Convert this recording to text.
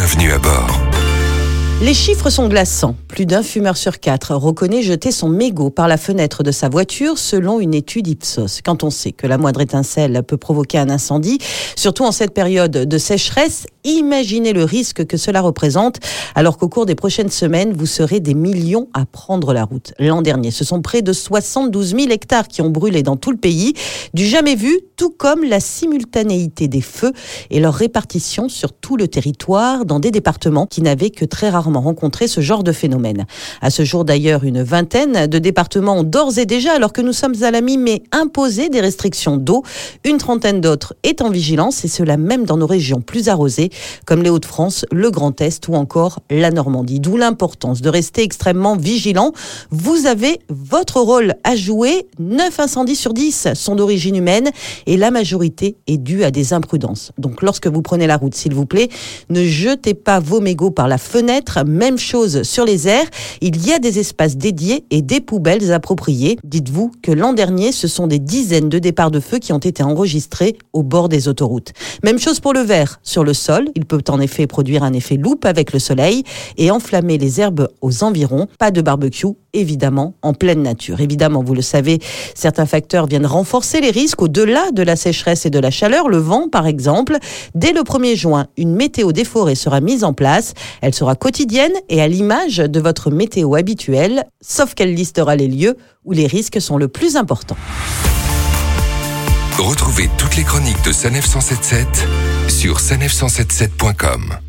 Bienvenue à bord. Les chiffres sont glaçants. Plus d'un fumeur sur quatre reconnaît jeter son mégot par la fenêtre de sa voiture selon une étude Ipsos. Quand on sait que la moindre étincelle peut provoquer un incendie, surtout en cette période de sécheresse, imaginez le risque que cela représente alors qu'au cours des prochaines semaines, vous serez des millions à prendre la route. L'an dernier, ce sont près de 72 000 hectares qui ont brûlé dans tout le pays, du jamais vu, tout comme la simultanéité des feux et leur répartition sur tout le territoire dans des départements qui n'avaient que très rarement rencontré ce genre de phénomène. À ce jour d'ailleurs, une vingtaine de départements ont d'ores et déjà, alors que nous sommes à la mi-mai, imposé des restrictions d'eau. Une trentaine d'autres est en vigilance et cela même dans nos régions plus arrosées comme les Hauts-de-France, le Grand Est ou encore la Normandie. D'où l'importance de rester extrêmement vigilant. Vous avez votre rôle à jouer. 9 incendies sur 10 sont d'origine humaine et la majorité est due à des imprudences. Donc lorsque vous prenez la route, s'il vous plaît, ne jetez pas vos mégots par la fenêtre même chose sur les airs. Il y a des espaces dédiés et des poubelles appropriées. Dites-vous que l'an dernier, ce sont des dizaines de départs de feu qui ont été enregistrés au bord des autoroutes. Même chose pour le verre. Sur le sol, il peut en effet produire un effet loupe avec le soleil et enflammer les herbes aux environs. Pas de barbecue, évidemment, en pleine nature. Évidemment, vous le savez, certains facteurs viennent renforcer les risques au-delà de la sécheresse et de la chaleur. Le vent, par exemple. Dès le 1er juin, une météo des forêts sera mise en place. Elle sera quotidienne et à l'image de votre météo habituelle, sauf qu'elle listera les lieux où les risques sont le plus importants. Retrouvez toutes les chroniques de Sanef 177 sur sanef177.com.